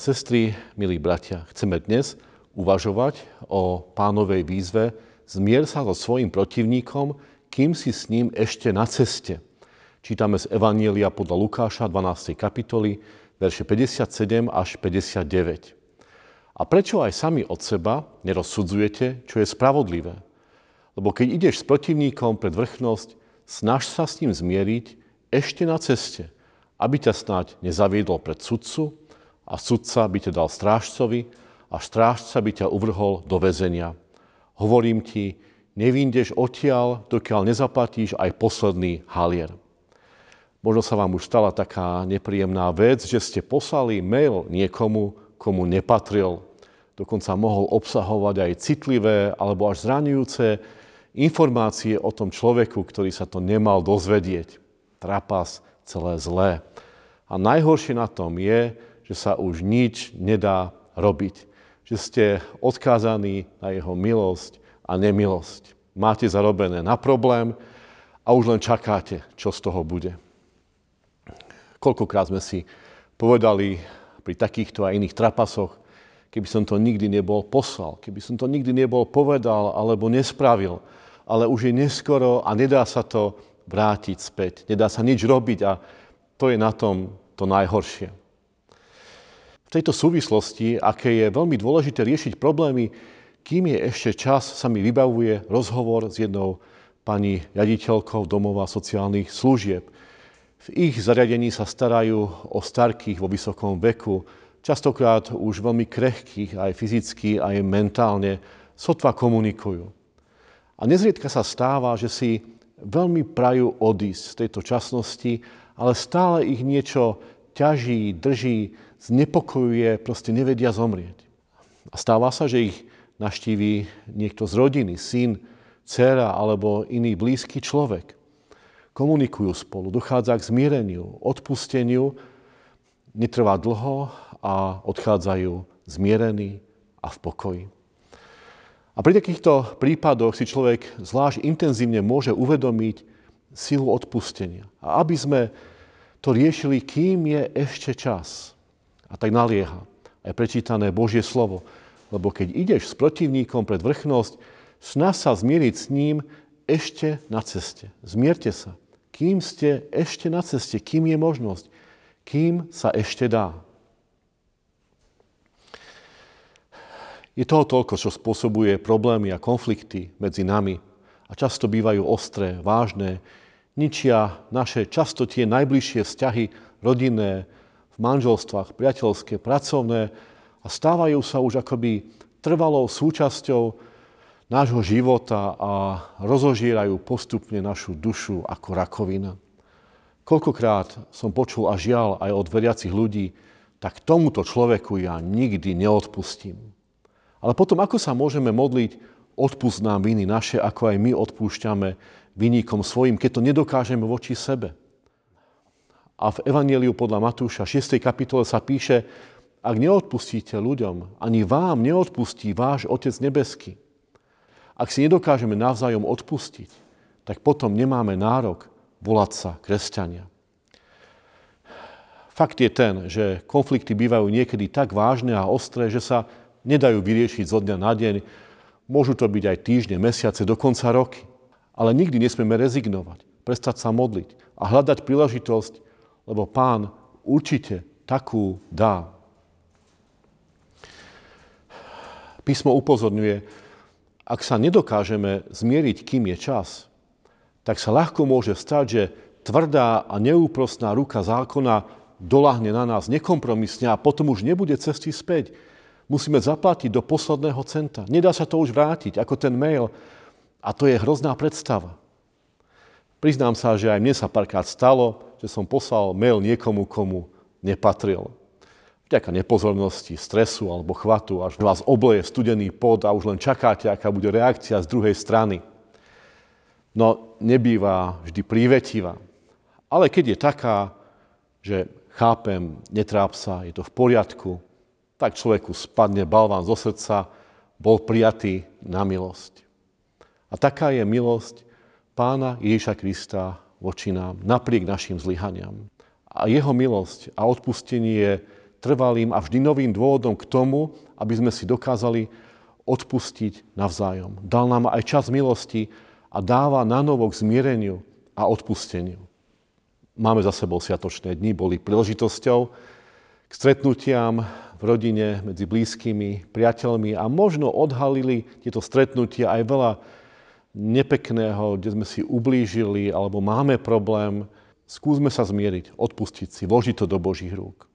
Sestry, milí bratia, chceme dnes uvažovať o pánovej výzve Zmier sa so svojim protivníkom, kým si s ním ešte na ceste. Čítame z Evanielia podľa Lukáša 12. kapitoly, verše 57 až 59. A prečo aj sami od seba nerozsudzujete, čo je spravodlivé? Lebo keď ideš s protivníkom pred vrchnosť, snaž sa s ním zmieriť ešte na ceste, aby ťa snáď nezaviedol pred sudcu a sudca by ťa dal strážcovi a strážca by ťa uvrhol do väzenia. Hovorím ti, nevíndeš odtiaľ, dokiaľ nezaplatíš aj posledný halier. Možno sa vám už stala taká nepríjemná vec, že ste poslali mail niekomu, komu nepatril. Dokonca mohol obsahovať aj citlivé alebo až zraňujúce informácie o tom človeku, ktorý sa to nemal dozvedieť. Trapas, celé zlé. A najhoršie na tom je, že sa už nič nedá robiť. Že ste odkázaní na jeho milosť a nemilosť. Máte zarobené na problém a už len čakáte, čo z toho bude. Koľkokrát sme si povedali pri takýchto a iných trapasoch, keby som to nikdy nebol poslal, keby som to nikdy nebol povedal alebo nespravil, ale už je neskoro a nedá sa to vrátiť späť, nedá sa nič robiť a to je na tom to najhoršie. V tejto súvislosti, aké je veľmi dôležité riešiť problémy, kým je ešte čas, sa mi vybavuje rozhovor s jednou pani riaditeľkou domova sociálnych služieb. V ich zariadení sa starajú o starkých vo vysokom veku, častokrát už veľmi krehkých, aj fyzicky, aj mentálne, sotva komunikujú. A nezriedka sa stáva, že si veľmi prajú odísť z tejto časnosti, ale stále ich niečo ťaží, drží, znepokojuje, proste nevedia zomrieť. A stáva sa, že ich naštíví niekto z rodiny, syn, dcera alebo iný blízky človek. Komunikujú spolu, dochádza k zmiereniu, odpusteniu, netrvá dlho a odchádzajú zmierení a v pokoji. A pri takýchto prípadoch si človek zvlášť intenzívne môže uvedomiť silu odpustenia. A aby sme to riešili, kým je ešte čas. A tak nalieha aj prečítané Božie slovo. Lebo keď ideš s protivníkom pred vrchnosť, snaž sa zmieriť s ním ešte na ceste. Zmierte sa. Kým ste ešte na ceste, kým je možnosť, kým sa ešte dá. Je toho toľko, čo spôsobuje problémy a konflikty medzi nami a často bývajú ostré, vážne, ničia naše často tie najbližšie vzťahy rodinné, manželstvách, priateľské, pracovné a stávajú sa už akoby trvalou súčasťou nášho života a rozožierajú postupne našu dušu ako rakovina. Koľkokrát som počul a žial aj od veriacich ľudí, tak tomuto človeku ja nikdy neodpustím. Ale potom ako sa môžeme modliť, odpust nám viny naše, ako aj my odpúšťame vynikom svojim, keď to nedokážeme voči sebe. A v Evangeliu podľa Matúša 6. kapitole sa píše, ak neodpustíte ľuďom, ani vám neodpustí váš Otec nebeský. Ak si nedokážeme navzájom odpustiť, tak potom nemáme nárok volať sa kresťania. Fakt je ten, že konflikty bývajú niekedy tak vážne a ostré, že sa nedajú vyriešiť zo dňa na deň. Môžu to byť aj týždne, mesiace, dokonca roky. Ale nikdy nesmieme rezignovať, prestať sa modliť a hľadať príležitosť, lebo pán určite takú dá. Písmo upozorňuje, ak sa nedokážeme zmieriť, kým je čas, tak sa ľahko môže stať, že tvrdá a neúprostná ruka zákona dolahne na nás nekompromisne a potom už nebude cesty späť. Musíme zaplatiť do posledného centa. Nedá sa to už vrátiť, ako ten mail, a to je hrozná predstava. Priznám sa, že aj mne sa párkrát stalo, že som poslal mail niekomu, komu nepatril. Vďaka nepozornosti, stresu alebo chvatu, až vás obleje studený pod a už len čakáte, aká bude reakcia z druhej strany. No, nebýva vždy prívetivá. Ale keď je taká, že chápem, netráp sa, je to v poriadku, tak človeku spadne balván zo srdca, bol prijatý na milosť. A taká je milosť pána Ježiša Krista voči nám, napriek našim zlyhaniam. A jeho milosť a odpustenie je trvalým a vždy novým dôvodom k tomu, aby sme si dokázali odpustiť navzájom. Dal nám aj čas milosti a dáva na novo k zmiereniu a odpusteniu. Máme za sebou sviatočné dni, boli príležitosťou k stretnutiam v rodine, medzi blízkymi, priateľmi a možno odhalili tieto stretnutia aj veľa nepekného, kde sme si ublížili alebo máme problém, skúsme sa zmieriť, odpustiť si, vložiť to do Božích rúk.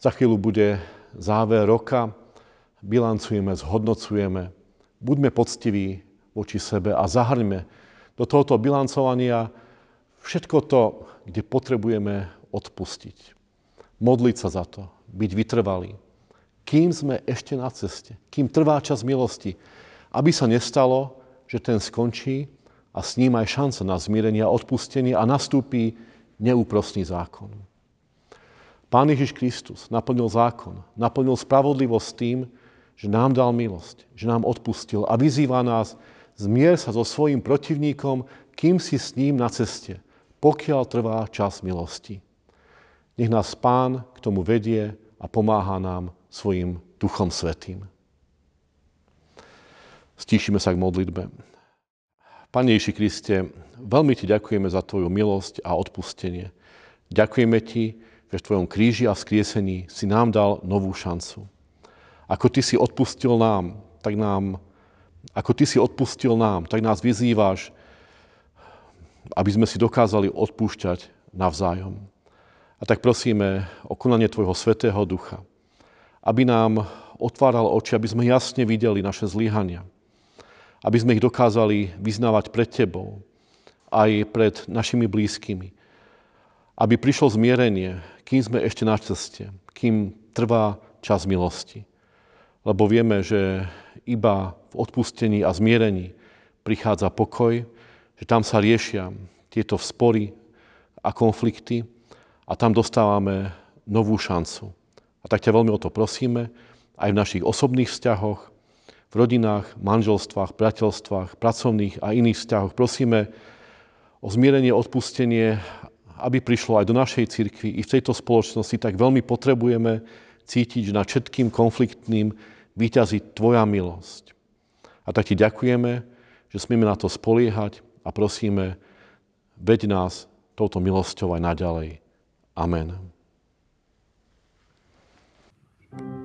Za chvíľu bude záver roka, bilancujeme, zhodnocujeme, buďme poctiví voči sebe a zahrňme do tohoto bilancovania všetko to, kde potrebujeme odpustiť. Modliť sa za to, byť vytrvalý. Kým sme ešte na ceste, kým trvá čas milosti, aby sa nestalo, že ten skončí a s ním aj šanca na zmierenie a odpustenie a nastúpí neúprostný zákon. Pán Ježiš Kristus naplnil zákon, naplnil spravodlivosť tým, že nám dal milosť, že nám odpustil a vyzýva nás, zmier sa so svojím protivníkom, kým si s ním na ceste, pokiaľ trvá čas milosti. Nech nás Pán k tomu vedie a pomáha nám svojim Duchom Svetým. Stíšime sa k modlitbe. Pane Ježi Kriste, veľmi Ti ďakujeme za Tvoju milosť a odpustenie. Ďakujeme Ti, že v Tvojom kríži a vzkriesení si nám dal novú šancu. Ako Ty si odpustil nám, tak nám, ako Ty si odpustil nám, tak nás vyzývaš, aby sme si dokázali odpúšťať navzájom. A tak prosíme o konanie Tvojho Svetého Ducha, aby nám otváral oči, aby sme jasne videli naše zlyhania, aby sme ich dokázali vyznávať pred Tebou, aj pred našimi blízkymi. Aby prišlo zmierenie, kým sme ešte na ceste, kým trvá čas milosti. Lebo vieme, že iba v odpustení a zmierení prichádza pokoj, že tam sa riešia tieto spory a konflikty a tam dostávame novú šancu. A tak ťa veľmi o to prosíme, aj v našich osobných vzťahoch, v rodinách, manželstvách, priateľstvách, pracovných a iných vzťahoch. Prosíme o zmierenie, odpustenie, aby prišlo aj do našej cirkvi i v tejto spoločnosti. Tak veľmi potrebujeme cítiť, že nad všetkým konfliktným vyťazí Tvoja milosť. A tak Ti ďakujeme, že smieme na to spoliehať a prosíme, veď nás touto milosťou aj naďalej. Amen. thank you